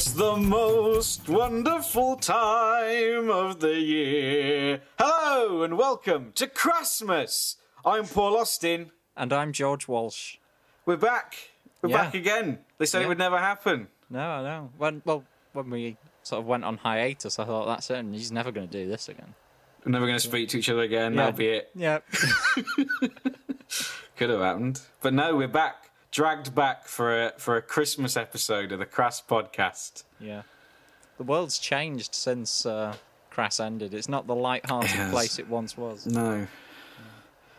It's the most wonderful time of the year. Hello and welcome to Christmas. I'm Paul Austin. And I'm George Walsh. We're back. We're Yeah. back again. They said Yeah. it would never happen. No, I know. When well, when we sort of went on hiatus, I thought that's it. And he's never going to do this again. We're never going to speak to each other again. That'll be it. Yeah. Could have happened. But no, we're back. Dragged back for a for a Christmas episode of the Crass podcast. yeah. The world's changed since uh, Crass ended. It's not the light-hearted has. place it once was. No.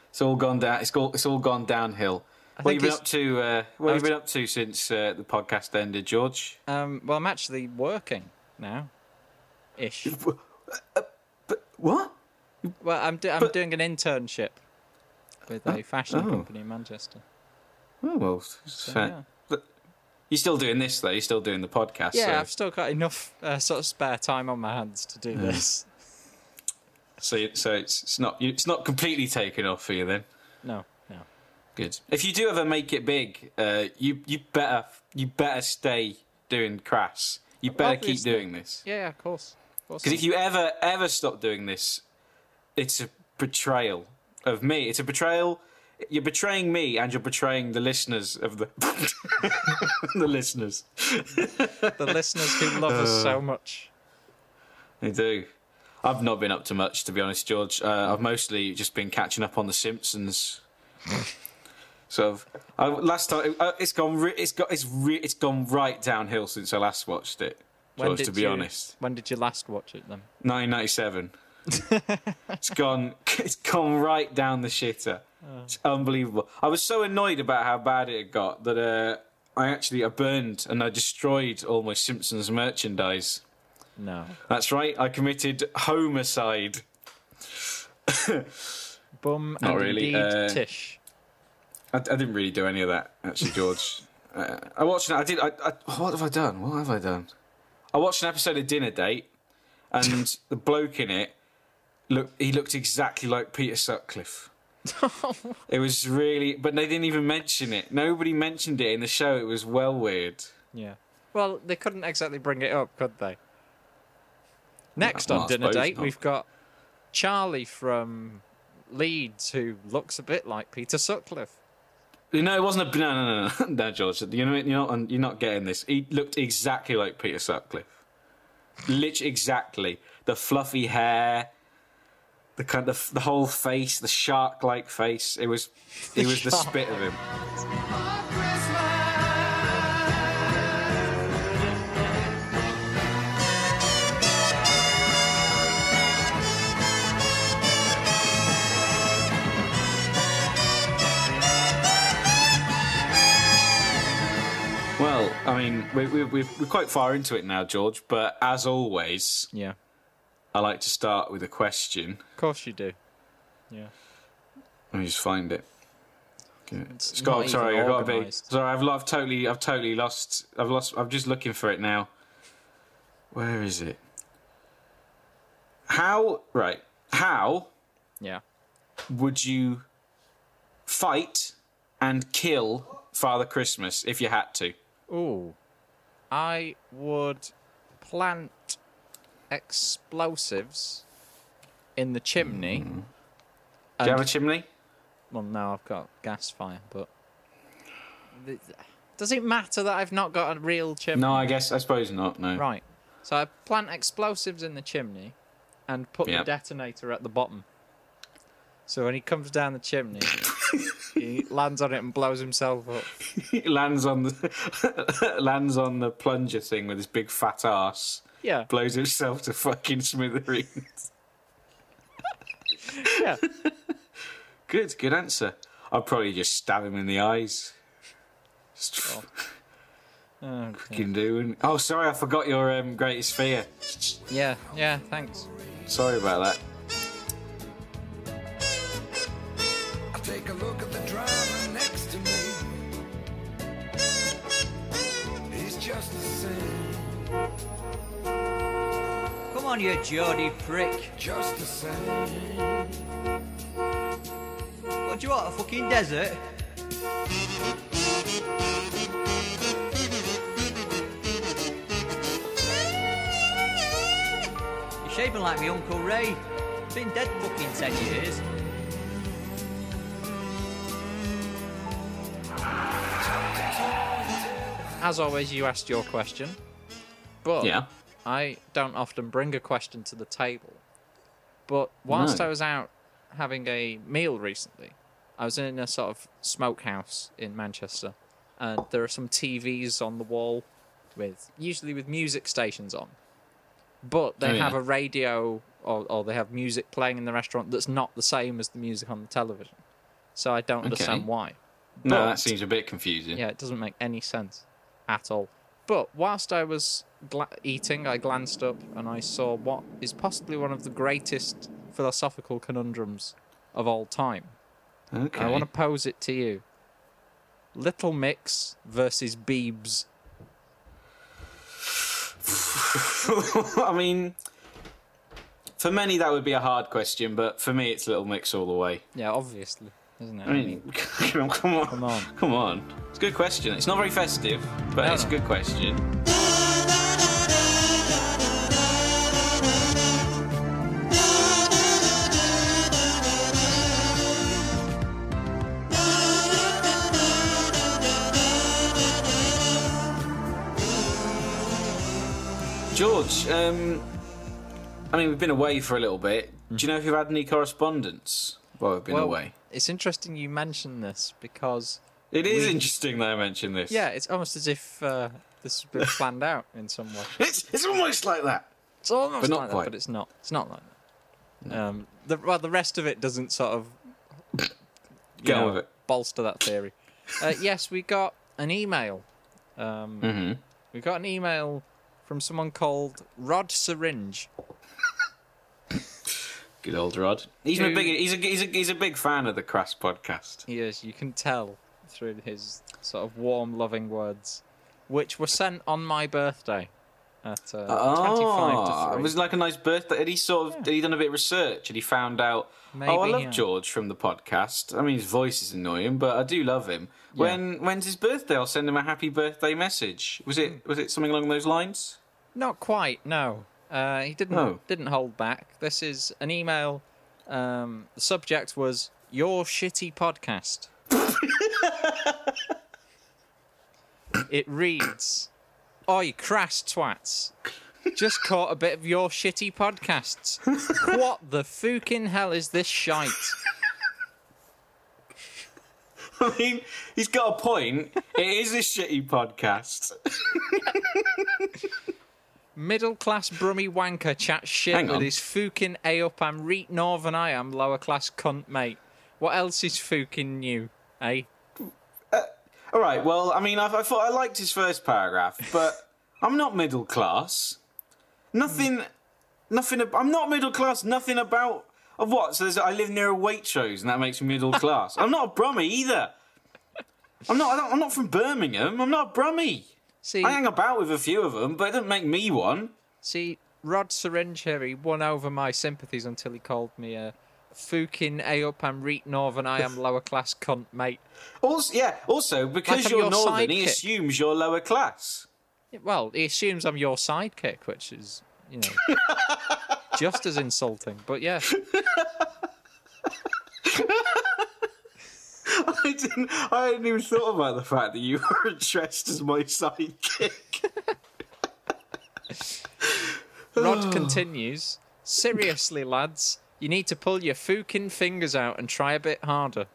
It's all gone down. It's all, it's all gone downhill. What have you been up to? Uh, what I have you been up to since uh, the podcast ended, George? Um, well, I'm actually working now, ish. What? Well, I'm do- I'm But- doing an internship with a fashion oh. company in Manchester. Oh well, So, fair. yeah. But you're still doing this though. You're still doing the podcast. Yeah, so, I've still got enough uh, sort of spare time on my hands to do this. so so it's it's not it's not completely taken off for you then. No, no. Good. If you do ever make it big, uh, you you better you better stay doing crass. You better keep doing this. Yeah. Of course. Because if you ever ever stop doing this, it's a betrayal of me. It's a betrayal. You're betraying me, and you're betraying the listeners of the the listeners. the listeners who love us Uh. so much. They do. I've not been up to much, to be honest, George. Uh, I've mostly just been catching up on The Simpsons. so, I've, I, last time uh, it's gone. Re- it's got. It's re- It's gone right downhill since I last watched it. George, to be you, honest, When did you last watch it then? 1997. It's gone. It's gone right down the shitter. It's unbelievable. I was so annoyed about how bad it got that uh, I actually I burned and I destroyed all my Simpsons merchandise. No. That's right. I committed homicide. Bum Not and really, indeed uh, Tish. I, I didn't really do any of that, actually, George. uh, I watched. I did. I, I, what have I done? What have I done? I watched an episode of Dinner Date, and the bloke in it look. He looked exactly like Peter Sutcliffe. it was really, but they didn't even mention it. Nobody mentioned it in the show. It was well weird. Yeah. Well, they couldn't exactly bring it up, could they? Next well, on Dinner Date, not. we've got Charlie from Leeds, who looks a bit like Peter Sutcliffe. You know, it wasn't a no, no, no, no, no, George. You know, you're not, you're not getting this. He looked exactly like Peter Sutcliffe. Literally exactly. The fluffy hair, the kind of the whole face, the shark-like face. It was, it was the spit of him. Well, I mean, we, we, we're, we're quite far into it now, George. But as always, Yeah. I like to start with a question. Of course you do. Yeah. Let me just find it. It's Scott, sorry, I've got to be sorry. I've, I've totally, I've totally lost. I've lost. I'm just looking for it now. Where is it? How right? How Yeah. would you fight and kill Father Christmas if you had to? Ooh. I would plant explosives in the chimney. Hmm. Do you have a chimney? Well, no, I've got gas fire, but does it matter that I've not got a real chimney? No, I guess I suppose not. No. Right. So I plant explosives in the chimney and put Yep. the detonator at the bottom. So when he comes down the chimney, he lands on it and blows himself up. He lands on the lands on the plunger thing with his big fat ass. Yeah, Blows himself to fucking smithereens. yeah. Good, good answer. I'd probably just stab him in the eyes. Just Oh. Oh, fucking doing. Oh, sorry, I forgot your um, greatest fear. yeah, yeah. Thanks. Sorry about that. Geordie prick. Just the same. What do you want, a fucking desert? You're shaping like my Uncle Ray. Been dead fucking ten years. As always, you asked your question. But yeah. I don't often bring a question to the table. But whilst No. I was out having a meal recently, I was in a sort of smokehouse in Manchester, and there are some TVs on the wall with usually with music stations on. But they Oh, yeah. have a radio or, or they have music playing in the restaurant that's not the same as the music on the television. So I don't understand Okay. why. No, that seems a bit confusing. yeah, it doesn't make any sense at all. But whilst I was gla- eating, I glanced up and I saw what is possibly one of the greatest philosophical conundrums of all time. Okay. I want to pose it to you. Little Mix versus Beebs. I mean, for many that would be a hard question, but for me it's Little Mix all the way. Yeah, obviously, isn't it? I mean, come on, come on, Come on. It's a good question. It's not very festive, but No, it's a good question. George, um, I mean, we've been away for a little bit. Do you know if you've had any correspondence while we've been well, away? it's interesting you mention this because It is we- interesting that I mentioned this. yeah, it's almost as if uh, this has been planned out in some way. It's, it's almost like that. It's almost like quite. that, but it's not. It's not like that. Um, the well, the rest of it doesn't sort of Get know, with it. bolster that theory. Uh, yes, we got an email. Um, Mm-hmm. We got an email from someone called Rod Syringe. Good old Rod. He's a big. He's a, he's a he's a big fan of the Crass podcast. He is. You can tell through his sort of warm, loving words, which were sent on my birthday at uh, Oh, it was like a nice birthday. Had he sort of? Had he done a bit of research? Had he found out? Maybe, oh, I love yeah. George from the podcast. I mean, his voice is annoying, but I do love him. When when's his birthday? I'll send him a happy birthday message. Was it was it something along those lines? Not quite. No, uh, he didn't. Didn't hold back. This is an email. Um, the subject was your shitty podcast. it reads, "Oi, crass twats! Just caught a bit of your shitty podcasts. what the fucking hell is this shite?" I mean, he's got a point. it is a shitty podcast. Middle class brummy wanker chat shit with his fucking A up I'm reet northern I am lower class cunt mate. What else is fucking new, eh? All right. Well, I mean, I, I thought I liked his first paragraph, but I'm not middle class. Nothing. Nothing. ab- I'm not middle class. Nothing about. Of what? So there's, I live near a Waitrose, and that makes me middle class. I'm not a Brummie either. I'm not. I don't, I'm not from Birmingham. I'm not a Brummie. See, I hang about with a few of them, but it doesn't make me one. see, Rod Syringe here, he won over my sympathies until he called me a fucking A up I'm reet northern I am lower class cunt mate. Also, yeah. Also, because I'm you're your northern, he assumes you're lower class. Well, he assumes I'm your sidekick, which is, you know, just as insulting. But yeah, I didn't. I hadn't even thought about the fact that you were addressed as my sidekick. Rod continues. Seriously, lads, you need to pull your fucking fingers out and try a bit harder.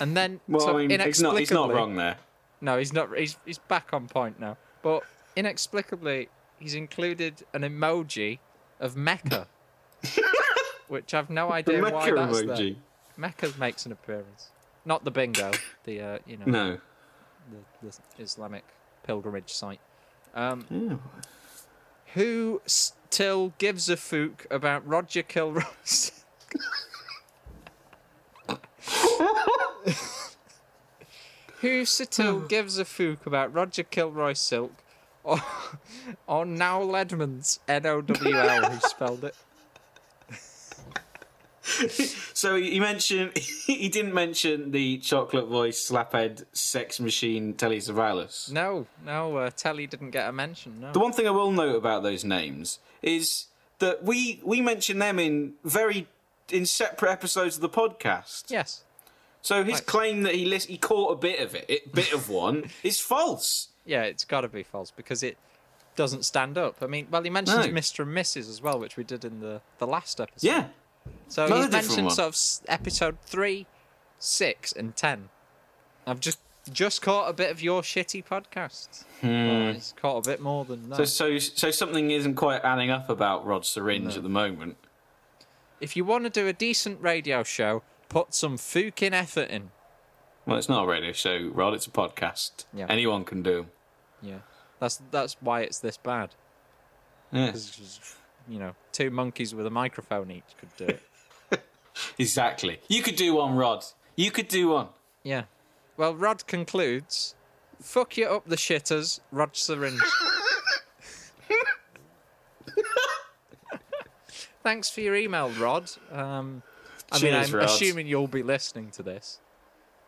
And then, Well, so I mean, he's not. He's not wrong there. No, he's not. He's he's back on point now. But inexplicably, he's included an emoji of Mecca, which I've no idea why that's there. Mecca makes an appearance, not the bingo, the uh, you know No. the, the Islamic pilgrimage site. Um, Yeah. who still gives a fook about Roger Kilroy? who still gives a fook about Roger Kilroy Silk or, or Noel Edmonds, N O W L, who spelled it? So he mentioned he didn't mention the chocolate voice slaphead sex machine Telly Savalas. No, no, uh, Telly didn't get a mention. No. The one thing I will note about those names is that we we mention them in very in separate episodes of the podcast. Yes. So his Right. claim that he lis- he caught a bit of it, it bit of one, is false. Yeah, it's got to be false because it doesn't stand up. I mean, well, he mentions No. Mr. and Mrs. as well, which we did in the, the last episode. Yeah, So Another he's mentioned one. sort of episode three, six, and ten. I've just just caught a bit of your shitty podcast. Well, it's caught a bit more than that. Hmm. so so so something isn't quite adding up about Rod Syringe at the moment. if you want to do a decent radio show, put some fucking effort in. Well, it's not a radio show, Rod. It's a podcast. Yeah. Anyone can do. Yeah, that's that's why it's this bad. Yeah, you know, two monkeys with a microphone each could do it. exactly. You could do one, Rod. You could do one. yeah. Well, Rod concludes. Fuck you up the shitters, Rod Syringe. Thanks for your email, Rod. Um, I mean, I'm Rod. assuming you'll be listening to this.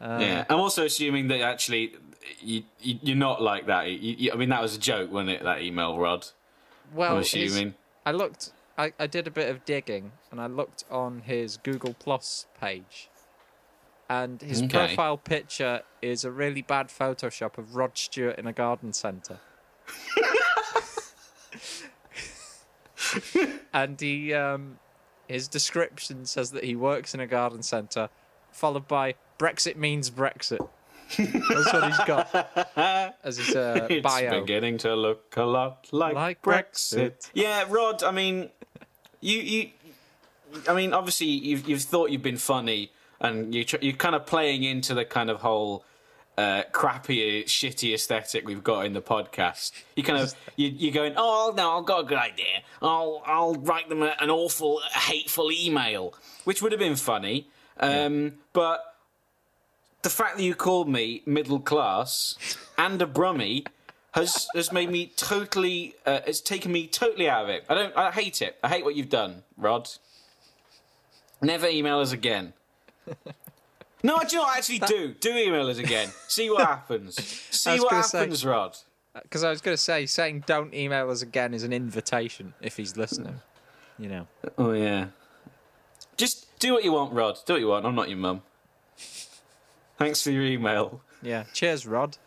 Uh, yeah, I'm also assuming that actually you, you you're not like that. You, you, I mean, that was a joke, wasn't it? That email, Rod. Well, I'm assuming. I looked. I, I did a bit of digging, and I looked on his Google Plus page, and his Okay. profile picture is a really bad Photoshop of Rod Stewart in a garden centre. and he, um, his description says that he works in a garden centre, followed by Brexit means Brexit. That's what he's got as his uh, It's bio. beginning to look a lot like, Like Brexit. Brexit. Yeah, Rod. I mean, you you. I mean, obviously, you've you've thought you've been funny, and you tr- you're kind of playing into the kind of whole uh, crappy, shitty aesthetic we've got in the podcast. You kind of you you're going, oh no, I've got a good idea. I'll I'll write them a, an awful, hateful email, which would have been funny. Um, But the fact that you called me middle class and a brummie has has made me totally uh, it's taken me totally out of it. I don't I hate it. I hate what you've done, Rod. Never email us again. No, do you know what? Actually, do do email us again. See what happens. See what gonna say- happens, Rod. Because I was going to say, saying don't email us again is an invitation if he's listening. You know. Oh yeah. Just do what you want, Rod. Do what you want. I'm not your mum. Thanks for your email. Yeah. Cheers, Rod.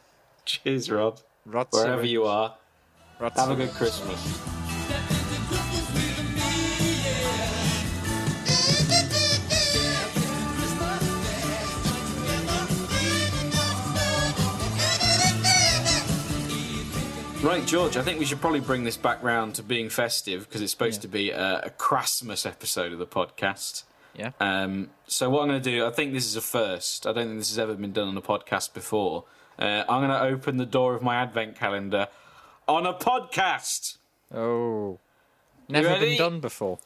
Cheers, Rod. Rod Wherever you are. Rod Have a good Christmas. Right, George, I think we should probably bring this back round to being festive because it's supposed Yeah. to be a, a Christmas episode of the podcast. Yeah. Um, so what I'm going to do, I think this is a first. I don't think this has ever been done on a podcast before. Uh, I'm going to open the door of my advent calendar on a podcast. Oh. Never been done before.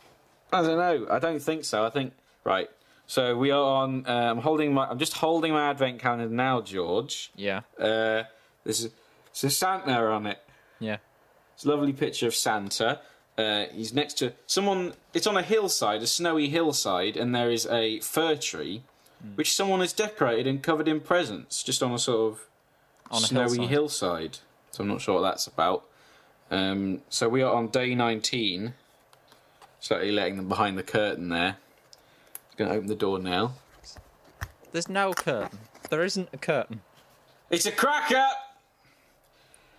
I don't know. I don't think so. I think right. So we are on. Uh, I'm holding my. I'm just holding my advent calendar now, George. Yeah. Uh, there's a, there's a Santa on it. Yeah. It's a lovely picture of Santa. Uh, he's next to someone. It's on a hillside, a snowy hillside, and there is a fir tree, which someone has decorated and covered in presents, just on a sort of On a snowy hillside. hillside. So I'm not sure what that's about. Um, so we are on day 19. Slightly letting them behind the curtain there. Going to open the door now. There's no curtain. There isn't a curtain. It's a cracker.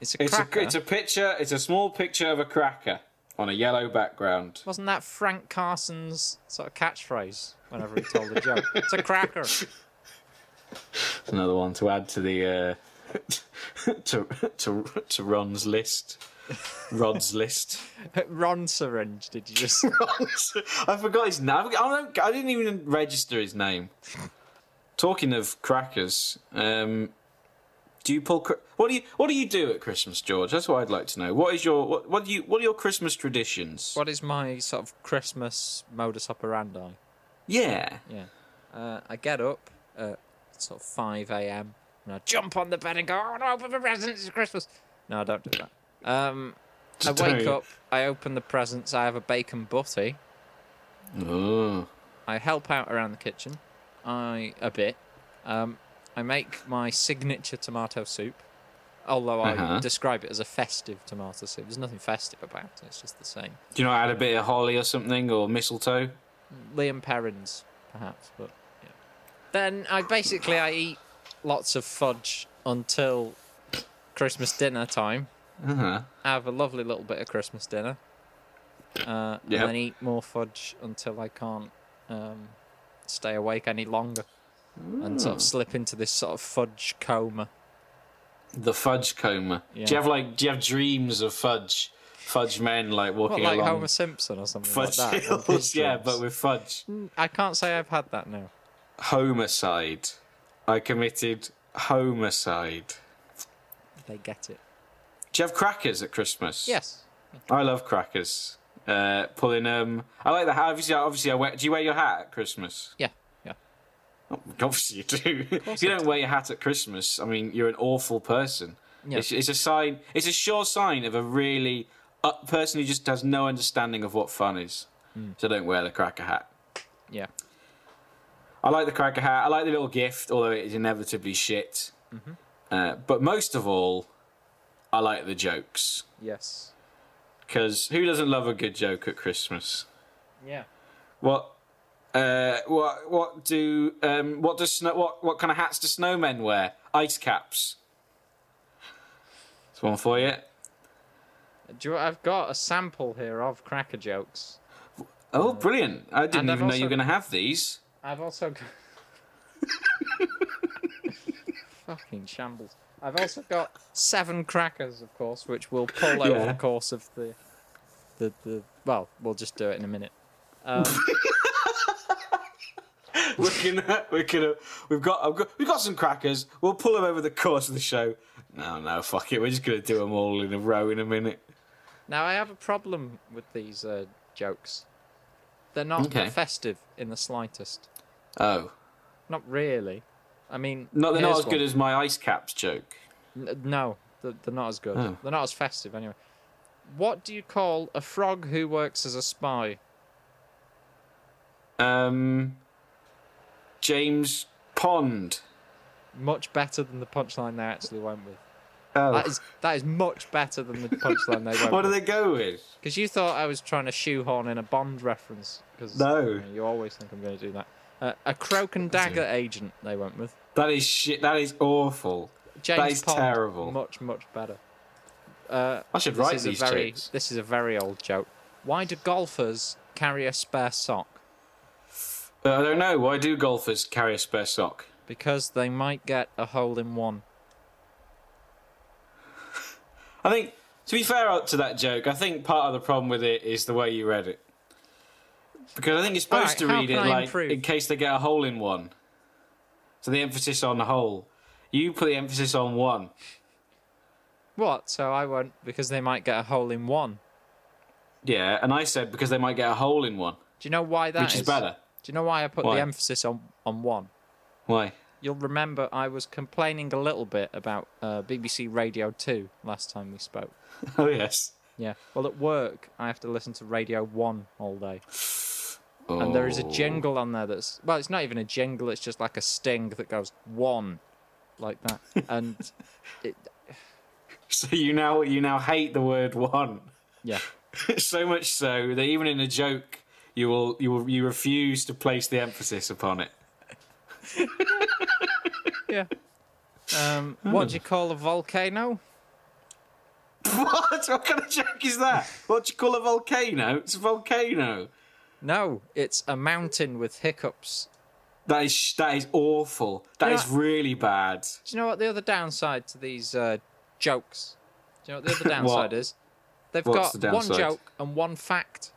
It's a It's cracker. a it's a picture. It's a small picture of a cracker on a yellow background. Wasn't that Frank Carson's sort of catchphrase whenever he told a joke? it's a cracker. Another one to add to the uh, to to to Ron's list. Rod's list. Ron Syringe, did you just... I forgot his name. I, don't, I didn't even register his name. Talking of crackers, um, do you pull? What do you What do you do at Christmas, George? That's what I'd like to know. What is your what? What do you What are your Christmas traditions? what is my sort of Christmas modus operandi? Yeah. Yeah. Uh, I get up at sort of 5 a.m. and I jump on the bed and go, oh no, open the presents, it's Christmas. No, I don't do that. Um, I wake up, I open the presents, I have a bacon butty, Oh. I help out around the kitchen, I a bit. Um, I make my signature tomato soup. Although I Uh-huh. describe it as a festive tomato soup. There's nothing festive about it. It's just the same. Do you know I add a bit of holly or something or mistletoe? Lea and Perrins, perhaps, but yeah. Then I basically I eat lots of fudge until Christmas dinner time. Uh huh. Have a lovely little bit of Christmas dinner. Uh, Yep. And then eat more fudge until I can't um, stay awake any longer. And sort of slip into this sort of fudge coma. The fudge coma. Yeah. Do you have like? Do you have dreams of fudge? Fudge men like walking What, like along Homer Simpson or something fudge like that? one of his hills. Yeah, but with fudge. I can't say I've had that now. Homicide. I committed homicide. They get it. Do you have crackers at Christmas? Yes. I love crackers. Uh, pulling um, I like the hat. Obviously, obviously, I wear. Do you wear your hat at Christmas? Yeah. Obviously, you do. if you don't wear your hat at Christmas, I mean, you're an awful person. Yeah. It's, it's a sign. It's a sure sign of a really uh, person who just has no understanding of what fun is. Hmm. So don't wear the cracker hat. Yeah. I like the cracker hat. I like the little gift, although it is inevitably shit. Mm-hmm. Uh, but most of all, I like the jokes. Yes. Because who doesn't love a good joke at Christmas? Yeah. What? Uh, what? What do? Um, what does snow? What? What kind of hats do snowmen wear? Ice caps. That's one for you. Do you, I've got a sample here of cracker jokes. Oh, brilliant! I didn't And even know you were going to have these. I've also got. Fucking shambles. I've also got seven crackers, of course, which we'll pull over Yeah. the course of the, the, the. Well, we'll just do it in a minute. Um, We're gonna, we're gonna, we've got, I've got, we've got some crackers. We'll pull them over the course of the show. No, no, fuck it. We're just gonna do them all in a row in a minute. now, I have a problem with these uh, jokes. They're not Okay. festive in the slightest. Oh, Not really. I mean, no, they're not as good as my ice caps joke. N- No, they're, they're not as good. Oh. They're not as festive anyway. What do you call a frog who works as a spy? Um, James Pond. Much better than the punchline they actually went with. Oh, That is that is much better than the punchline they went with. what do they go with? Because you thought I was trying to shoehorn in a Bond reference. Because No. you always think I'm going to do that. Uh, a cloak and dagger agent they went with. That is shit. That is awful. James is Pond, terrible. Much much better. Uh, I should write these very jokes. this is a very old joke. Why do golfers carry a spare sock? Uh, I don't know. Why do golfers carry a spare sock? Because they might get a hole in one. I think, to be fair out to that joke, I think part of the problem with it is the way you read it. Because I think you're supposed Alright, how to read it I like improve? in case they get a hole in one. So the emphasis on the hole. You put the emphasis on one. What? So I won't because they might get a hole in one. Yeah, and I said because they might get a hole in one, Do you know why that which is better. Do you know why I put Why? the emphasis on on one? Why? You'll remember I was complaining a little bit about uh, BBC Radio 2 last time we spoke. Oh yes. Yeah. Well, at work, I have to listen to Radio 1 all day. And there is a Oh. jingle on there that's. Well, it's not even a jingle, it's just like a sting that goes one. Like that. And it. So you now you now hate the word one. Yeah. so much so that even in a joke you will you will you refuse to place the emphasis upon it. Yeah. Um, what do you call a volcano? What? What kind of joke is that? What do you call a volcano? It's a volcano. No, it's a mountain with hiccups. That is that is awful. That You is know- really bad. Do you know what the other downside to these uh, jokes? Do you know what the other downside is? They've What's got the one joke and one fact,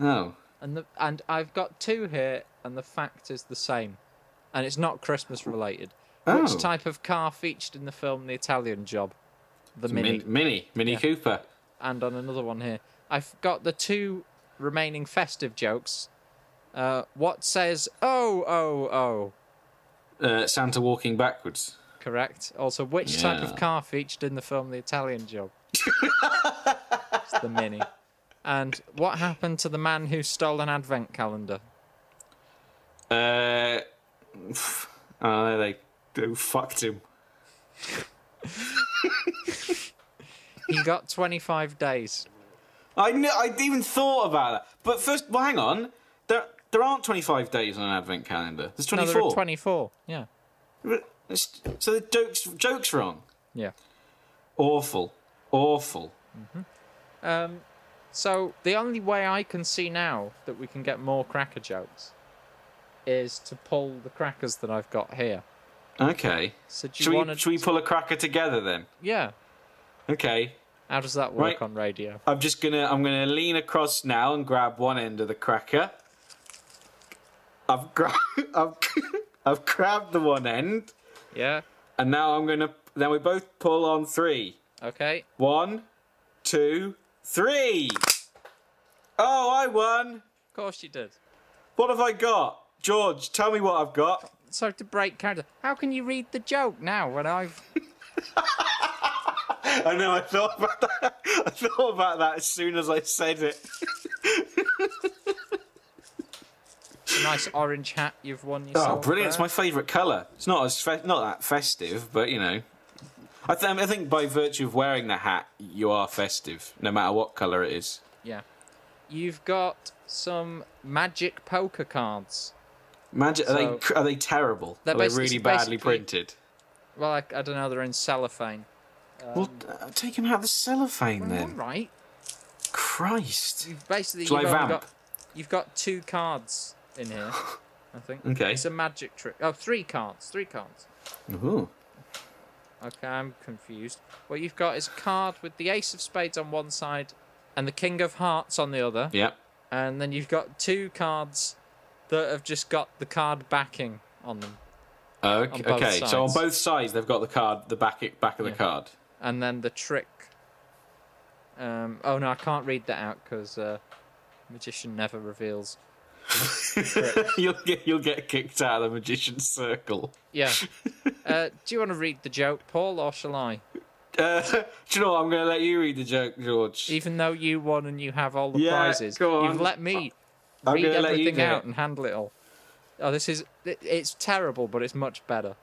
Oh. and the and I've got two here, and the fact is the same, and it's not Christmas related. Oh. Which type of car featured in the film The Italian Job? The Mini. Min- Mini, Mini Yeah. Cooper. And on another one here, I've got the two remaining festive jokes. Uh, what says oh oh oh? Uh, Santa walking backwards. Correct. Also, which type of car featured in the film The Italian Job? it's the Mini. And what happened to the man who stole an advent calendar? Uh, oh, they, they fucked him. he got 25 days. I knew, I even thought about that. But first, well, hang on. There, there aren't 25 days on an advent calendar. There's No, 24. there are 24. Yeah. So the joke's, joke's wrong. Yeah. Awful. Awful. Um, so the only way I can see now that we can get more cracker jokes is to pull the crackers that I've got here. Okay. So do you Should we, should we pull a cracker together then? Yeah. Okay. How does that work Right. on radio? I'm just gonna I'm gonna lean across now and grab one end of the cracker. I've gra- I've I've grabbed the one end, Yeah. and now I'm gonna then we both pull on three. Okay. One, two, three. Oh, I won. Of course you did. What have I got? George, tell me what I've got. So to break character, how can you read the joke now when I've? I know. I thought about that. I thought about that as soon as I said it. nice orange hat you've won oh, yourself. Oh, brilliant! It's my favourite colour. It's not as fe- not that festive, but you know, I, th- I think by virtue of wearing the hat, you are festive, no matter what colour it is. Yeah. You've got some magic poker cards. Magic? are So- they are they terrible? They're are they really badly printed? Well, I, I don't know. They're in cellophane. well, uh, take them out of the cellophane All then. right. Christ. You've basically Shall you've only vamp? got you've got two cards in here. I think. Okay. It's a magic trick. Oh, three cards. Three cards. Ooh. Okay, I'm confused. What you've got is a card with the ace of spades on one side and the king of hearts on the other. Yep. And then you've got two cards that have just got the card backing on them. Okay. both okay. So on both sides, they've got the card, the back back of the Yeah. card. And then the trick. Um, oh no, I can't read that out because uh, magician never reveals. you'll get you'll get kicked out of the magician's circle. Yeah. Uh, do you want to read the joke, Paul, or shall I? Uh, do you know what? I'm going to let you read the joke, George. Even though you won and you have all the Yeah, prizes, go on. you've let me I'm read gonna let you everything out it. and handle it all. Oh, this is it- it's terrible, but it's much better.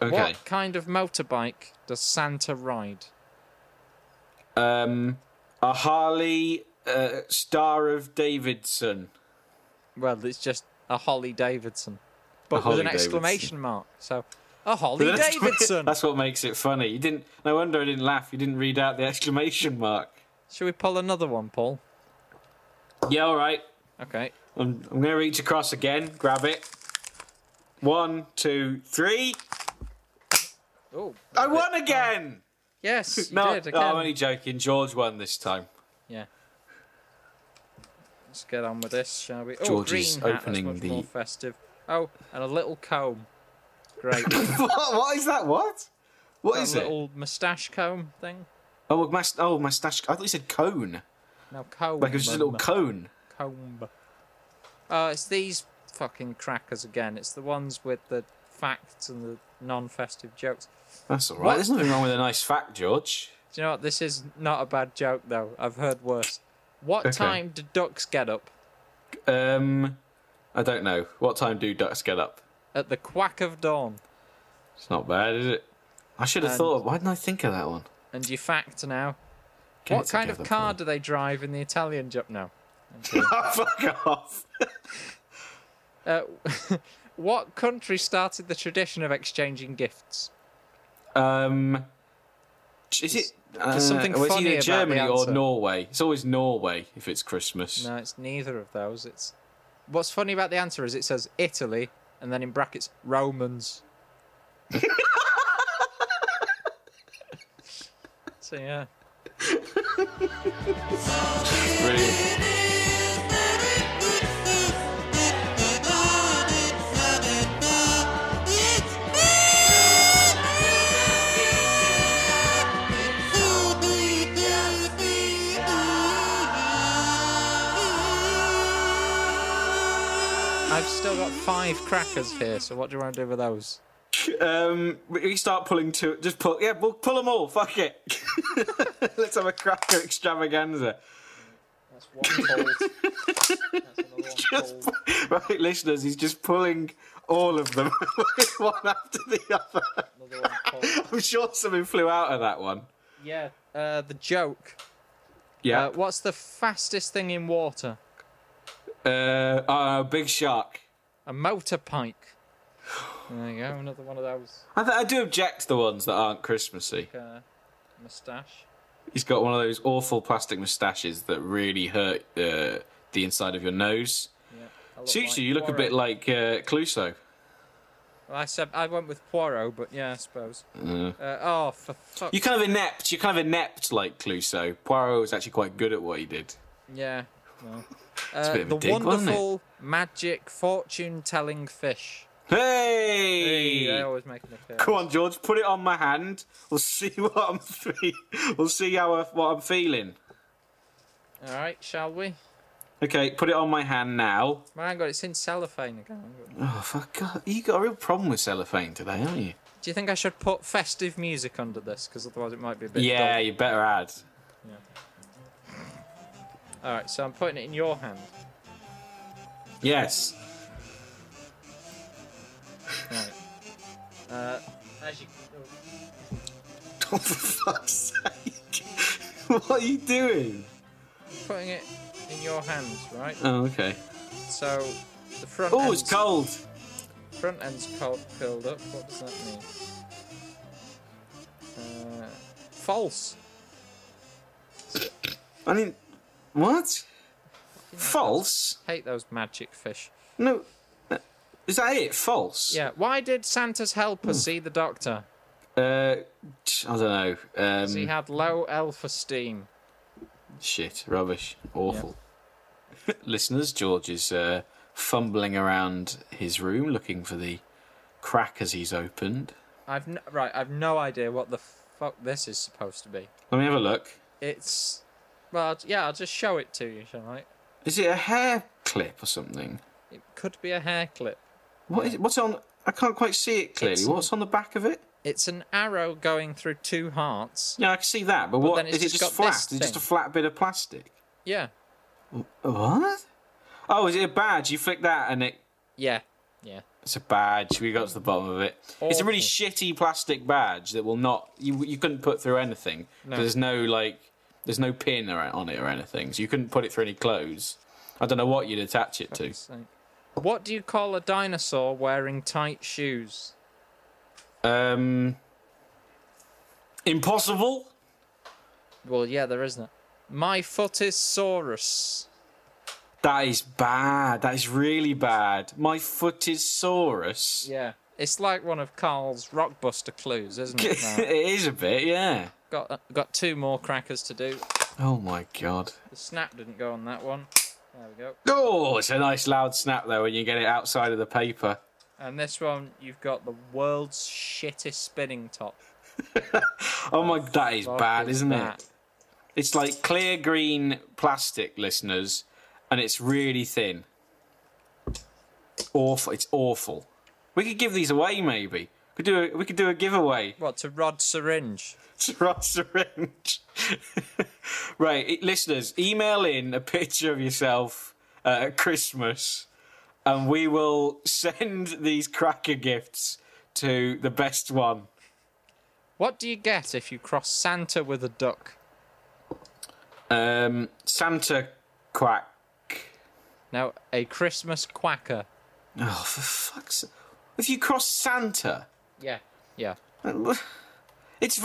Okay. What kind of motorbike does Santa ride? Um, a Harley uh, Star of Davidson. Well, it's just a Holly Davidson, but with Holly an Davidson. exclamation mark. So, a Holly Davidson. That's what makes it funny. You didn't. No wonder I didn't laugh. You didn't read out the exclamation mark. Shall we pull another one, Paul? Yeah, all right. Okay. I'm, I'm going to reach across again. Grab it. One, two, three. Oh, I won again. yes, you No, did no. I'm only joking. George won this time. Yeah. Let's get on with this, shall we? Oh, George green is hat, that's opening much the- more festive. Oh, and a little comb. Great. what? What is that? What? What a is it? little moustache comb thing. Oh, a must- oh, mustache. I thought you said cone. No, comb. Like it was just a little cone. comb. Oh, it's these fucking crackers again. It's the ones with the facts and the non-festive jokes. That's all right. What? There's nothing wrong with a nice fact, George. Do you know what? This is not a bad joke though. I've heard worse. What Okay. time do ducks get up? Um, I don't know. What time do ducks get up? At the quack of dawn. It's not bad, is it? I should have And- thought. Why didn't I think of that one? And your fact now. Get what kind of car do they drive in the Italian job? No. I'm. Fuck off. uh, what country started the tradition of exchanging gifts? Um, is it? Uh, something it's funny the Germany or. Norway. It's always Norway if it's Christmas. No, it's neither of those. It's what's funny about the answer is it says Italy and then in brackets Romans. so yeah. Brilliant. I've still got five crackers here, so what do you want to do with those? Um, we start pulling two. Just pull. Yeah, we'll pull them all. Fuck it. Let's have a cracker extravaganza. That's one pulled. That's another one pulled. Right, listeners, he's just pulling all of them, one after the other. One I'm sure something flew out of that one. yeah. Uh, the joke. Yeah. Uh, what's the fastest thing in water? Uh, oh, big shark. A motor pike. There you go. Another one of those. I, th- I do object to the ones that aren't Christmassy. Uh, moustache. He's got one of those awful plastic moustaches that really hurt uh, the inside of your nose. Yeah. Suits like you. You look a bit like uh, Clouseau. Well, I said I went with Poirot, but yeah, I suppose. Uh, oh, for fuck. You're kind of inept. You're kind of inept like Clouseau. Poirot was actually quite good at what he did. Yeah. Uh, bit of a the dig, wonderful magic fortune-telling fish. Hey! They always make an appearance. Come on, George. Put it on my hand. We'll see what I'm. Fe- we'll see how I, what I'm feeling. All right, shall we? Okay, put it on my hand now. My God, it's in cellophane again. Oh, fuck God. You got a real problem with cellophane today, haven't you? Do you think I should put festive music under this? Because otherwise it might be a bit Yeah, dull. you better add. All right, so I'm putting it in your hand. Yes. Right. Uh, as you... Oh, for fuck's sake. what are you doing? putting it in your hands, right? Oh, okay. So the front. Oh, it's cold. Front end's cold, curled up. What does that mean? Uh, false. I mean, what? False? Hate those magic fish. No. Is that it? False? Yeah. Why did Santa's helper Hmm. see the doctor? Uh, I don't know. know. 'Cause he Um, had low elf-esteem. shit, rubbish, awful. Listeners, George is uh, fumbling around his room looking for the crackers he's opened. I've n- right. I've no idea what the fuck this is supposed to be. Let me have a look. It's well, yeah. I'll just show it to you, shall I? Is it a hair clip or something? It could be a hair clip. What is it? What's on? I can't quite see it clearly. It's- What's on the back of it? It's an arrow going through two hearts. Yeah, I can see that, but, what then it's is it? just Just got flat? this Is it just a thing. flat bit of plastic? Yeah. What? Oh, is it a badge? You flick that and it. Yeah. Yeah. It's a badge. We got to the bottom of it. It's a really Awful. shitty plastic badge that will not. You you couldn't put through anything. No. There's no like. There's no pin on it or anything, so you couldn't put it through any clothes. I don't know what you'd attach it to. What do you call a dinosaur wearing tight shoes? Um. Impossible. Well, yeah, there isn't. My foot is Saurus. That is bad. That is really bad. My foot is Saurus. Yeah. It's like one of Karl's Rockbuster clues, isn't it? it is a bit, yeah. got uh, got two more crackers to do. Oh my god. The snap didn't go on that one. There we go. Oh, it's a nice loud snap though when you get it outside of the paper. And this one, you've got the world's shittest spinning top. Oh my, god, that is bad, is isn't it? It's like clear green plastic, listeners, and it's really thin. Awful. It's awful. We could give these away, maybe. We could do a, we could do a giveaway. What to Rod Syringe? to Rod Syringe. right, listeners, email in a picture of yourself uh, at Christmas, and we will send these cracker gifts to the best one. What do you get if you cross Santa with a duck? Um, Santa Quack. Now, a Christmas quacker. Oh, for fuck's sake. If you cross Santa, Yeah. Yeah. it's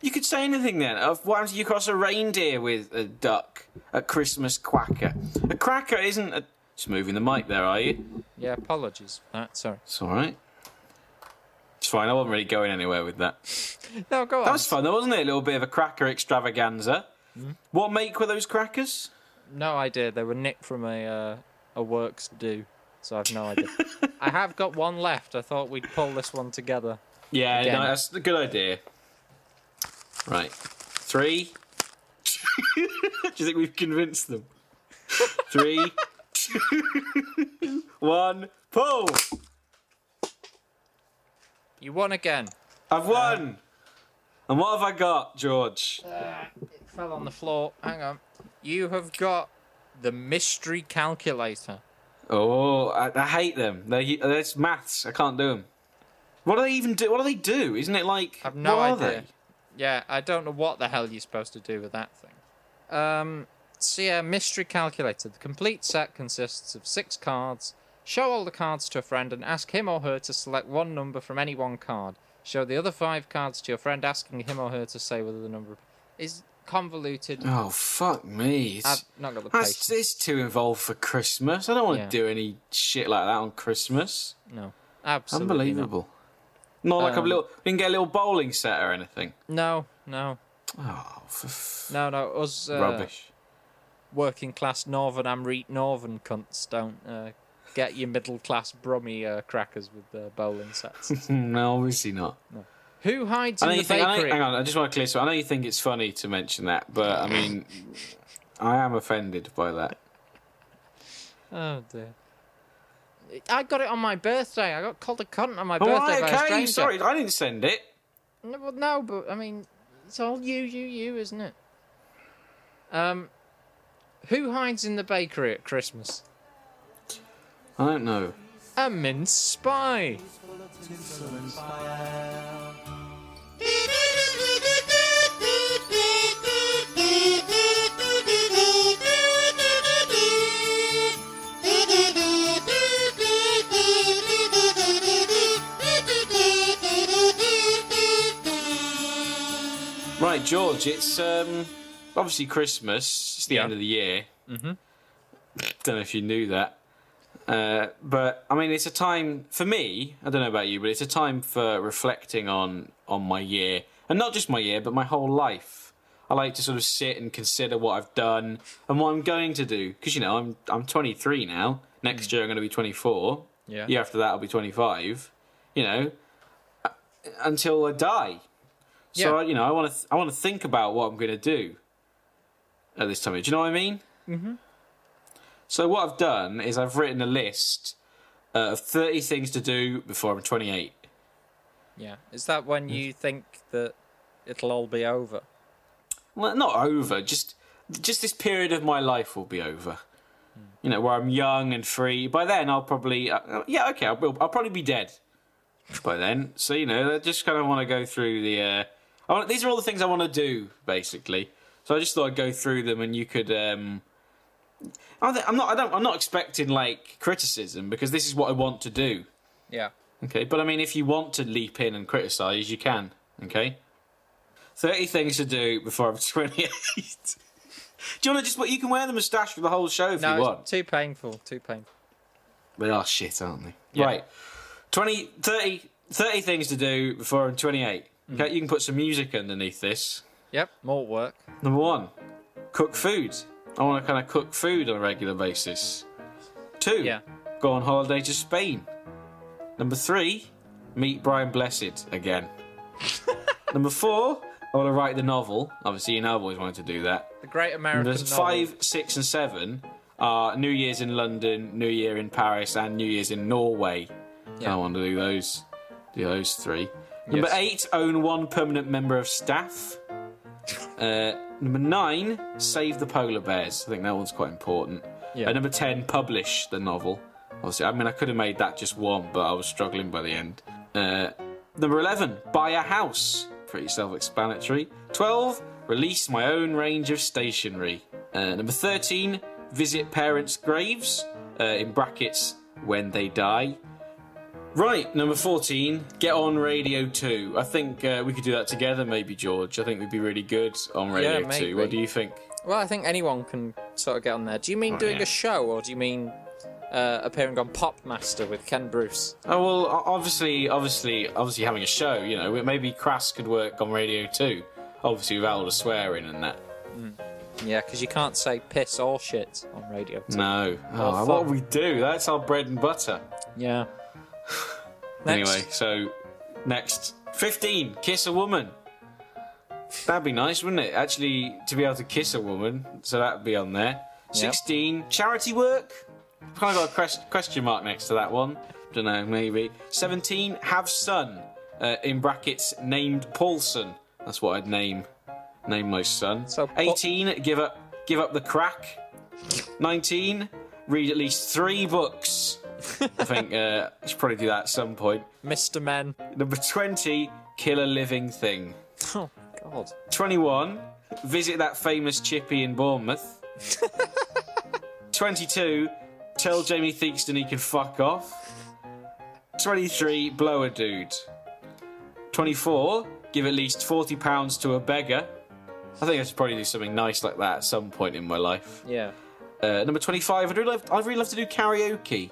you could say anything then. Of why don't you cross a reindeer with a duck? A Christmas quacker. A cracker isn't a. Just moving the mic there, are you? Yeah, apologies for that. Sorry. It's all right. It's fine. I wasn't really going anywhere with that. No, go on. That was fun, though, wasn't it? A little bit of a cracker extravaganza. What make were those crackers? No idea. They were nicked from a uh, a works do, so I've no idea. I have got one left. I thought we'd pull this one together. Yeah, no, that's a good idea. Right, three. Do you think we've convinced them? Three, two, one, pull! You won again. I've won. and what have I got, George? Uh, it fell on the floor. Hang on. You have got the mystery calculator. Oh, I, I hate them. They, that's maths. I can't do them. What do they even do? What do they do? Isn't it like? I've no what idea. Are they? Yeah, I don't know what the hell you're supposed to do with that thing. Um, so yeah, mystery calculator. The complete set consists of six cards. Show all the cards to a friend and ask him or her to select one number from any one card. Show the other five cards to your friend, asking him or her to say whether the number is convoluted. Oh fuck me! It's, I've not got the that's patience. it's too involved for Christmas. I don't want to Yeah. do any shit like that on Christmas. No, absolutely not. Unbelievable. Not like a Um, little. We can get a little bowling set or anything. No, no, Oh, for f- no, no. Us uh, rubbish. working class Northern Amrit Northern cunts don't uh, get your middle class Brummy uh, crackers with uh, bowling sets. no, obviously not. Who hides I in know the you think. I know, bakery? hang on, I just want to clear something. I know you think it's funny to mention that, but I mean, I am offended by that. Oh dear. I got it on my birthday. I got called a cunt on my Oh, birthday right, by a okay. stranger. Sorry, I didn't send it. No, well, no, but I mean, it's all you, you, you, isn't it? Um, who hides in the bakery at Christmas? I don't know. A mince spy. Right, George. It's um, obviously Christmas. It's the Yeah. end of the year. Mm-hmm. Don't know if you knew that. Uh, but I mean, it's a time for me. I don't know about you, but it's a time for reflecting on on my year, and not just my year, but my whole life. I like to sort of sit and consider what I've done and what I'm going to do. Because you know, I'm I'm 23 now. Next year, I'm going to be 24. Yeah. Year after that, I'll be 25. You know, uh, until I die. So Yeah. you know, I want to th- I want to think about what I'm going to do at this time. Do you know what I mean? Mm-hmm. So what I've done is I've written a list uh, of 30 things to do before I'm 28. Yeah. Is that when you think that it'll all be over? Well, not over. Just just this period of my life will be over. You know, where I'm young and free. By then, I'll probably uh, yeah, okay, I'll, I'll probably be dead by then. So you know, I just kind of want to go through the. Uh, want, these are all the things I want to do, basically. So I just thought I'd go through them, and you could. Um, I'm not. I don't. I'm not expecting like criticism because this is what I want to do. Yeah. Okay, but I mean, if you want to leap in and criticise, you can. Okay. Thirty things to do before I'm 28. do you want to just? You can wear the moustache for the whole show if No, you want. too painful. Too painful. They are shit, aren't they? Yeah. Right. 20, 30, 30 things to do before I'm 28. Mm. Okay, you can put some music underneath this. Yep. More work. Number one, cook food. I want to kind of cook food on a regular basis. Two, Yeah. go on holiday to Spain. Number three, meet Brian Blessed again. Number four, I want to write the novel. Obviously, you know I've always wanted to do that. The Great American Numbers Novel. five, six, and seven are New Year's in London, New Year in Paris, and New Year's in Norway. Yeah. I want to do those. Do those three. Number eight, own one permanent member of staff. Uh, number nine, save the polar bears. I think that one's quite important. Yeah. Uh, number ten, publish the novel. Obviously, I mean, I could have made that just one, but I was struggling by the end. Uh, number eleven, buy a house. Pretty self-explanatory. Twelve, release my own range of stationery. Uh, number thirteen, visit parents' graves. Uh, in brackets, when they die. Right, number 14, get on Radio 2. I think uh, we could do that together, maybe, George. I think we'd be really good on Radio Yeah, 2. maybe. What do you think? Well, I think anyone can sort of get on there. Do you mean doing yeah. a show, or do you mean uh, appearing on PopMaster with Ken Bruce? Oh, well, o- obviously, obviously, obviously having a show, you know, maybe Crass could work on Radio 2. Obviously, without all the swearing and that. Yeah, because you can't say piss or shit on radio. No. Oh, fuck. what we do? That's our bread and butter. Yeah. Anyway, so next. 15, kiss a woman. That'd be nice, wouldn't it? Actually, to be able to kiss a woman, so that'd be on there. 16, charity work. Kind of got a quest- question mark next to that one. Don't know, maybe. 17, have son. Uh, in brackets, named Paulson. That's what I'd name name my son. So, Paul- 18, give up give up the crack. 19, read at least three books. I think uh, I should probably do that at some point. Mr. Men. Number 20, kill a living thing. Oh, God. 21, visit that famous chippy in Bournemouth. 22, tell Jamie Theakston he can fuck off. 23, blow a dude. 24, give at least £40 to a beggar. I think I should probably do something nice like that at some point in my life. Yeah. Uh, number 25, I'd really, love, I'd really love to do karaoke.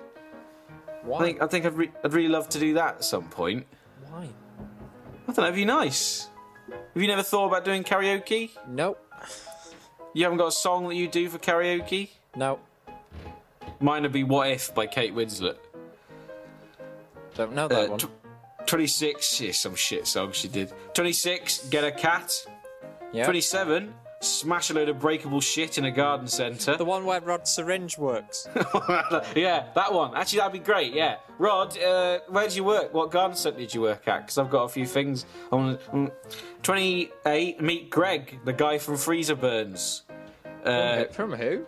Why? I think, I think I'd, re- I'd really love to do that at some point. Why? I don't know, it'd be nice. Have you never thought about doing karaoke? Nope. You haven't got a song that you do for karaoke? Nope. Mine would be What If by Kate Winslet. Don't know that Uh, one. tw- 26, yeah, some shit song she did. 26, Get a Cat. yeah. 27, Smash a load of breakable shit in a garden centre. The one where Rod Syringe works. yeah, that one. Actually, that'd be great, yeah. Rod, uh, where did you work? What garden centre did you work at? Because I've got a few things I want 28, meet Greg, the guy from Freezer Burns. Uh, From who?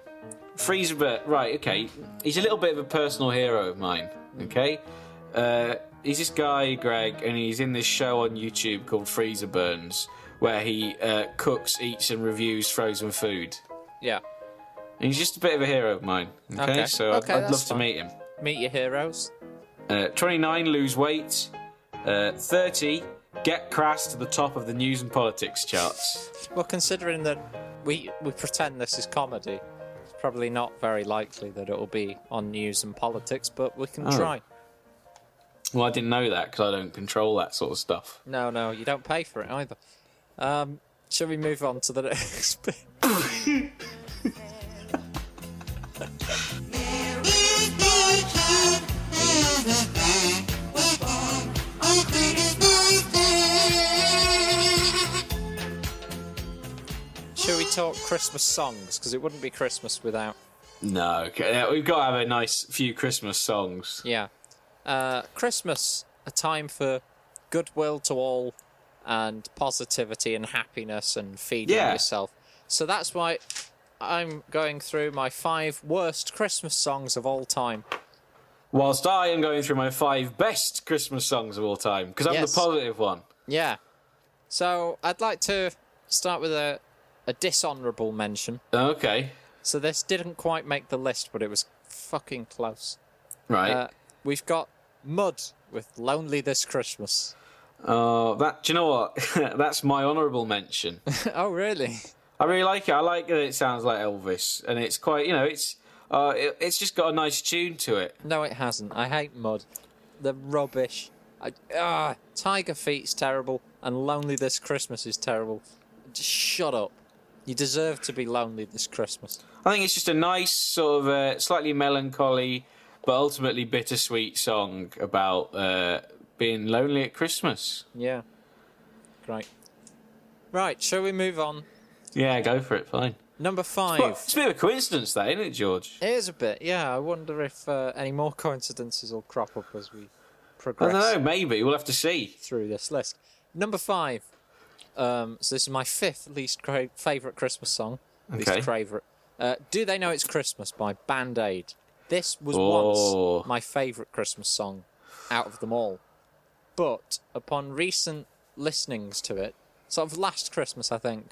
Freezer Burns, right, okay. He's a little bit of a personal hero of mine, okay? Uh, he's this guy, Greg, and he's in this show on YouTube called Freezer Burns, where he uh, cooks, eats, and reviews frozen food. Yeah. And he's just a bit of a hero of mine, okay? Okay. So Okay, I'd, I'd that's love to meet him. Meet your heroes. Uh, 29, lose weight. Uh, 30, get crass to the top of the news and politics charts. Well, considering that we we pretend this is comedy, it's probably not very likely that it will be on news and politics, but we can Oh. try. Well, I didn't know that because I don't control that sort of stuff. No, no, you don't pay for it either. Um, shall we move on to the next bit? Should we talk Christmas songs? Because it wouldn't be Christmas without. No, okay. we've got to have a nice few Christmas songs. Yeah. Uh, Christmas, a time for goodwill to all and positivity and happiness and feeding Yeah. yourself. So that's why I'm going through my five worst Christmas songs of all time. Whilst I am going through my five best Christmas songs of all time because I'm Yes. the positive one. Yeah. So I'd like to start with a, a dishonourable mention. Okay, So this didn't quite make the list, but it was fucking close. right. Uh, we've got Mud with Lonely This Christmas. Oh, that. Do you know what? That's my honourable mention. oh, really? I really like it. I like that it sounds like Elvis, and it's quite. You know, it's. Uh, it, it's just got a nice tune to it. No, it hasn't. I hate Mud. The rubbish. I, ah, Tiger Feet's terrible, and Lonely This Christmas is terrible. Just shut up. You deserve to be lonely this Christmas. I think it's just a nice sort of uh, slightly melancholy, but ultimately bittersweet song about uh, being lonely at Christmas. Yeah. Great. Right, shall we move on? Yeah, go for it. Fine. Number Well, five. it's a bit of a coincidence, that, isn't it, George? It is a bit, yeah. I wonder if uh, any more coincidences will crop up as we progress. I don't know. Maybe we'll have to see. through this list. Number five. Um, so this is my fifth least cra- favourite Christmas song. Okay. Least favourite. Uh, Do They Know It's Christmas by Band Aid. This was Oh. once my favourite Christmas song out of them all. But upon recent listenings to it, sort of last Christmas, I think,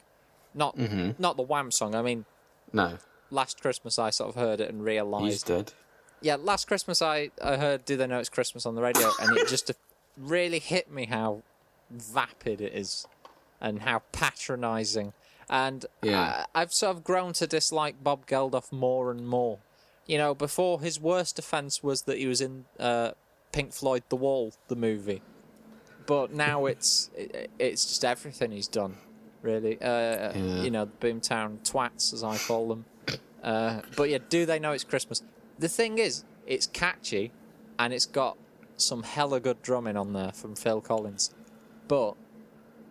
not Mm-hmm. not the Wham song. I mean, No, last Christmas I sort of heard it and he's realised dead. yeah, last Christmas I, I heard Do They Know It's Christmas on the radio, and it just really hit me how vapid it is and how patronising. And Yeah. I, I've sort of grown to dislike Bob Geldof more and more. You know, before his worst offence was that he was in uh, Pink Floyd The Wall, the movie. But now it's it, it's just everything he's done, really. Uh, Yeah. You know, Boomtown twats, as I call them. Uh, but yeah, do they know it's Christmas? The thing is, it's catchy, and it's got some hella good drumming on there from Phil Collins. But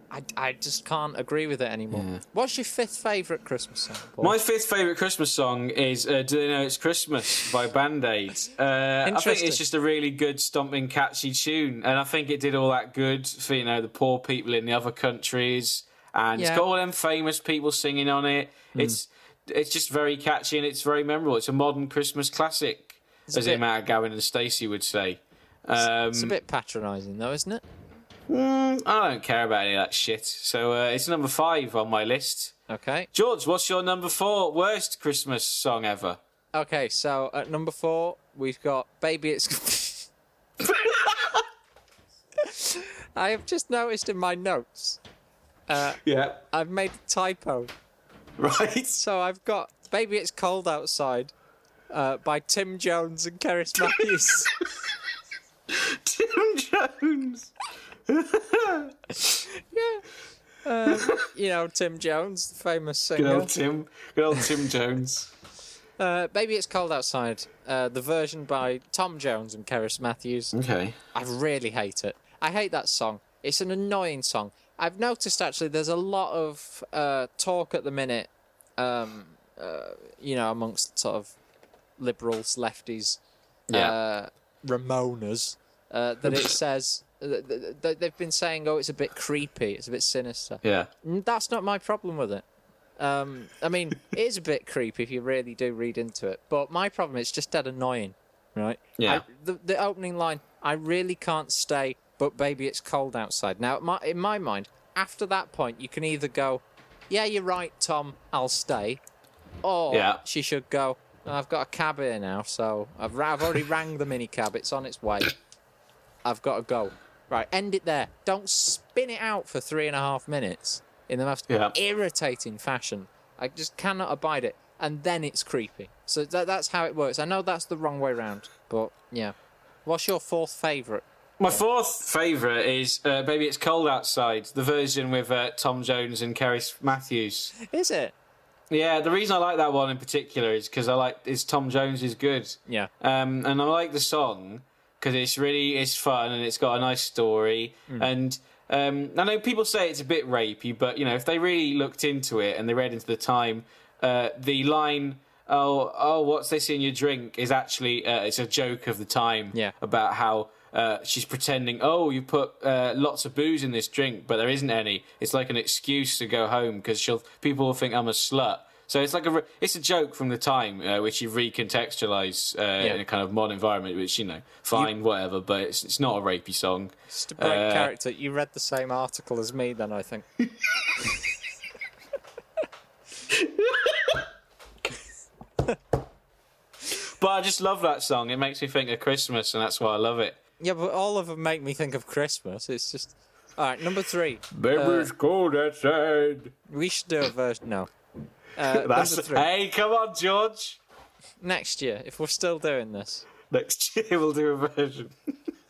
I, I just can't agree with it anymore. What's your fifth favourite Christmas song? Paul? My fifth favourite Christmas song is uh, "Do They Know It's Christmas" by Band Aid. Uh, I think it's just a really good, stomping, catchy tune, and I think it did all that good for you know the poor people in the other countries, and Yeah. it's got all them famous people singing on it. It's it's just very catchy and it's very memorable. It's a modern Christmas classic, a as bit- Emma Gowan and Stacey would say. Um, It's a bit patronising, though, isn't it? Mm, I don't care about any of that shit. So uh, it's number five on my list. Okay. George, what's your number four worst Christmas song ever? Okay, so at number four, we've got Baby It's. I have just noticed in my notes, Yeah. I've made a typo. Right. So I've got Baby It's Cold Outside uh, by Tim Jones and Cerys Matthews. Tim Jones. You know, Tim Jones, the famous Good singer. old Tim. Good old Tim Jones. Uh, Baby It's Cold Outside, uh, the version by Tom Jones and Cerys Matthews. Okay. I really hate it. I hate that song. It's an annoying song. I've noticed actually there's a lot of uh, talk at the minute, um, uh, you know, amongst sort of liberals, lefties, Yeah. uh, Remoaners, uh, that it says they've been saying, oh, it's a bit creepy, it's a bit sinister. Yeah. That's not my problem with it. Um, I mean, it is a bit creepy if you really do read into it, but my problem is just dead annoying, right? Yeah. I, the, the opening line, I really can't stay, but baby, it's cold outside. Now, my, in my mind, after that point, you can either go, yeah, you're right, Tom, I'll stay, or Yeah. she should go, I've got a cab here now, so I've, I've already rang the minicab, it's on its way. I've got to go. Right, end it there. Don't spin it out for three and a half minutes in the most Yeah. irritating fashion. I just cannot abide it. And then it's creepy. So that, that's how it works. I know that's the wrong way round, but yeah. What's your fourth favourite? My fourth favourite is uh, Baby It's Cold Outside, the version with uh, Tom Jones and Cerys Matthews. Is it? Yeah, the reason I like that one in particular is because I like is Tom Jones is good. Yeah. Um, and I like the song because it's really it's fun and it's got a nice story. And um, I know people say it's a bit rapey, but you know if they really looked into it and they read into the time, uh, the line "Oh, oh, what's this in your drink?" is actually uh, it's a joke of the time Yeah. about how. Uh, she's pretending, oh, you put uh, lots of booze in this drink, but there isn't any. It's like an excuse to go home because she'll people will think I'm a slut. So it's like a it's a joke from the time uh, which you recontextualize uh, in a kind of modern environment, which you know, fine, whatever. But it's it's not a rapey song. Just a break Uh, character. You read the same article as me, then I think. But I just love that song. It makes me think of Christmas, and that's why I love it. Yeah, but all of them make me think of Christmas. It's just. All right, number three. Baby, Uh, it's cold outside. We should do a version. No. Uh, That's number three. hey, come on, George. Next year, if we're still doing this. Next year we'll do a version.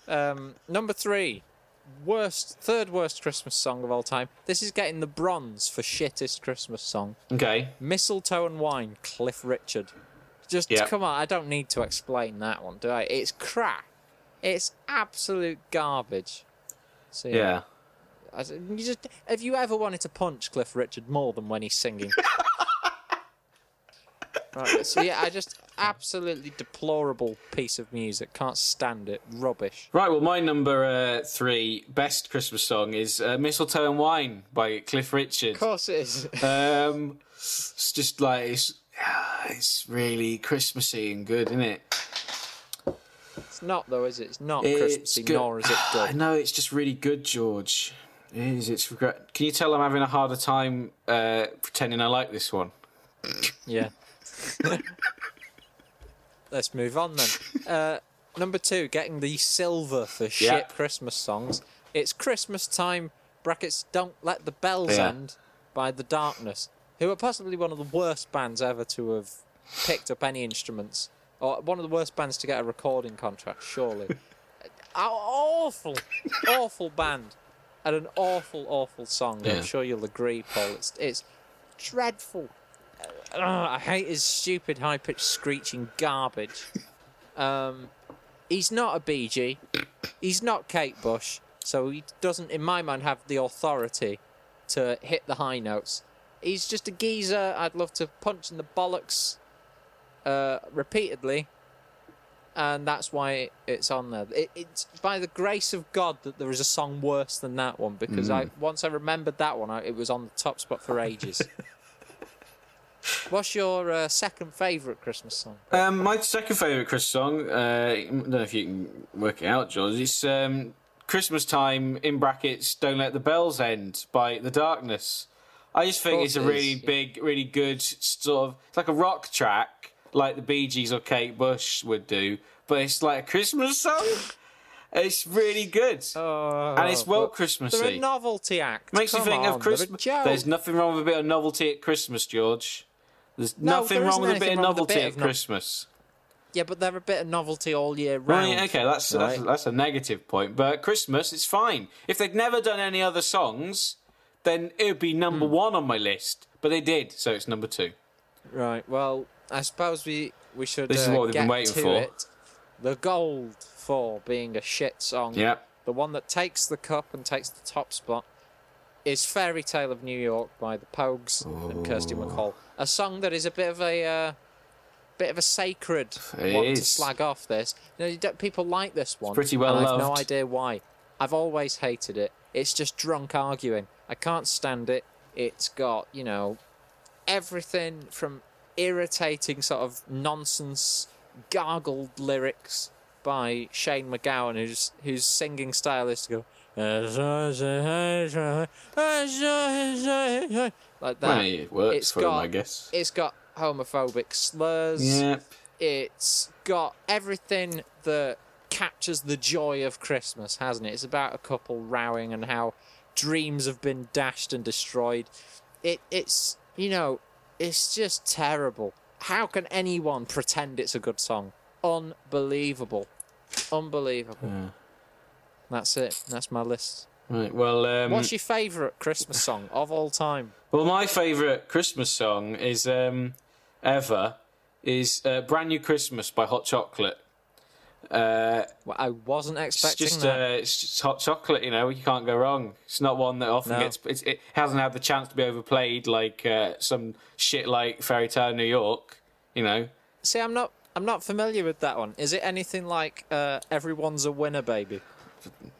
Um, number three, worst, third worst Christmas song of all time. This is getting the bronze for shittest Christmas song. Okay. Mistletoe and Wine, Cliff Richard. Just Yeah. come on, I don't need to explain that one, do I? It's crap. It's absolute garbage. So Yeah. S- you just have you ever wanted to punch Cliff Richard more than when he's singing? right, so yeah, I just absolutely deplorable piece of music. Can't stand it. Rubbish. Right. Well, my number uh, three best Christmas song is uh, "Mistletoe and Wine" by Cliff Richard. Of course it is. Um, it's just like it's, it's really Christmassy and good, isn't it? It's not though, is it? It's not It's Christmassy, good. nor is it good. know it's just really good, George. It is. It's regret. Can you tell I'm having a harder time uh, pretending I like this one? Yeah. Let's move on then. Uh, number two, getting the silver for shit Yeah. Christmas songs. It's Christmas time. Brackets. Don't let the bells Yeah. end by the Darkness, who are possibly one of the worst bands ever to have picked up any instruments, or one of the worst bands to get a recording contract. Surely. Aw- awful, awful band, and an awful, awful song. Yeah. I'm sure you'll agree, Paul. It's it's dreadful. I hate his stupid high pitched screeching garbage. Um, he's not a Bee Gee. He's not Kate Bush, so he doesn't, in my mind, have the authority to hit the high notes. He's just a geezer. I'd love to punch in the bollocks uh, repeatedly, and that's why it's on there. It, it's by the grace of God that there is a song worse than that one because I once I remembered that one, I, it was on the top spot for ages. What's your uh, second favourite Christmas song? Um, my second favourite Christmas song, uh, I don't know if you can work it out, George, it's um, Christmas Time, in brackets, Don't Let the Bells End by The Darkness. I just think it's a really is, yeah. big, really good sort of, it's like a rock track, like the Bee Gees or Kate Bush would do, but it's like a Christmas song. It's really good. and it's well Oh, They're a novelty act. Makes you think on, of Christmas. There's nothing wrong with a bit of novelty at Christmas, George. There's No, nothing there wrong with a bit of wrong with a novelty bit at of no- Christmas. Yeah, but they're a bit of novelty all year round. Right, okay, that's, that's right? that's a negative point. But at Christmas, it's fine. If they'd never done any other songs, then it would be number Hmm. one on my list. But they did, so it's number two. Right. Well, I suppose we we should. This is uh, what we've get been waiting to for. It. The gold for being a shit song. Yeah. The one that takes the cup and takes the top spot is "Fairy Tale of New York" by the Pogues and Kirsty MacColl. A song that is a bit of a uh, bit of a sacred It one to is. slag off. This, you know, people like this one. pretty well and I've no idea why. I've always hated it. It's just drunk arguing. I can't stand it. It's got you know everything from irritating sort of nonsense gargled lyrics by Shane MacGowan whose whose singing style is to go like that. Well, it works It's for got them, I guess. it's got homophobic slurs. Yep. It's got everything that captures the joy of Christmas, hasn't it? It's about a couple rowing and how dreams have been dashed and destroyed. It it's you know, it's just terrible. How can anyone pretend it's a good song? Unbelievable. Unbelievable. That's it. That's my list. Right. Well, um, What's your favourite Christmas song of all time? Well, my favourite Christmas song is um, ever is uh, "Brand New Christmas" by Hot Chocolate. Uh, Well, I wasn't It's expecting just, that. uh, it's just hot chocolate, you know. You can't go wrong. It's not one that often No. gets. It's, it hasn't had the chance to be overplayed like uh, some shit like Fairy Tale New York. You know, See, I'm not. I'm not familiar with that one. Is it anything like uh, "Everyone's a Winner, Baby"?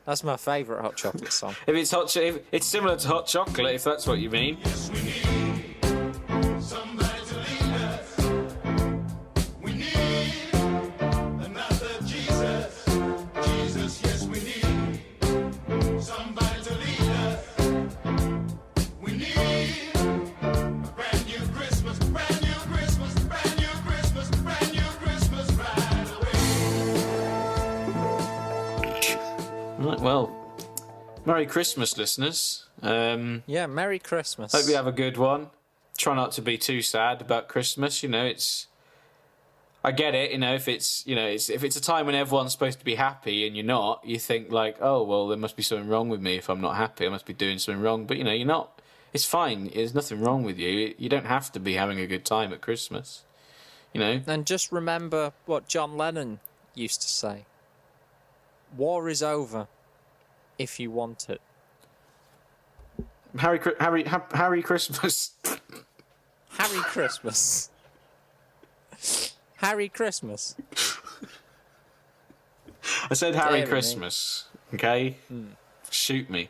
That's my favourite hot chocolate song. if it's hot, cho- if it's similar to hot chocolate, if that's what you mean. Somebody Merry Christmas, listeners. Um, Yeah, Merry Christmas. hope you have a good one. Try not to be too sad about Christmas. You know, it's. I get it. You know, if it's you know, it's if it's a time when everyone's supposed to be happy and you're not, you think like, oh well, there must be something wrong with me if I'm not happy. I must be doing something wrong. But you know, you're not. It's fine. There's nothing wrong with you. You don't have to be having a good time at Christmas. You know. And just remember what John Lennon used to say: "War is over if you want it." Harry, Harry, ha- Harry Christmas. Harry Christmas. Harry Christmas. I said Harry Dare me. Christmas. Okay? Shoot me.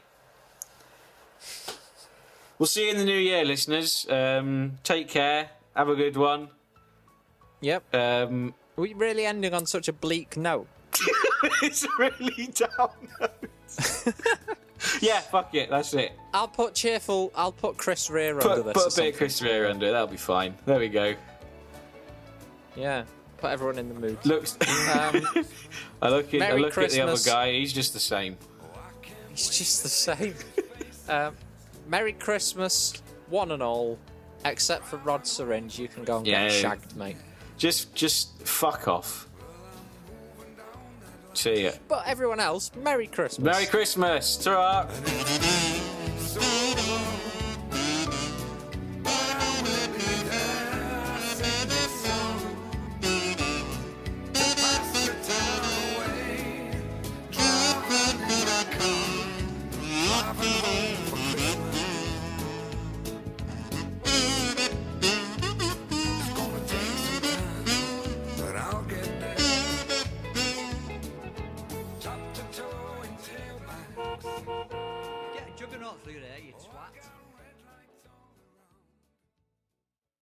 We'll see you in the new year, listeners. Um, take care. Have a good one. Yep. Um, Are we really ending on such a bleak note? it's really down. Yeah, fuck it. That's it. I'll put cheerful. I'll put Chris Rea under Put, this. put a bit something. of Chris Rea under it. That'll be fine. There we go. Yeah. Put everyone in the mood. Looks. Um, I look, at, I look at the other guy. He's just the same. He's just the same. um, Merry Christmas, one and all, except for Rod Syringe. You can go and get Yeah. shagged, mate. Just, just fuck off. See ya. But everyone else, Merry Christmas. Merry Christmas. Ta-ra.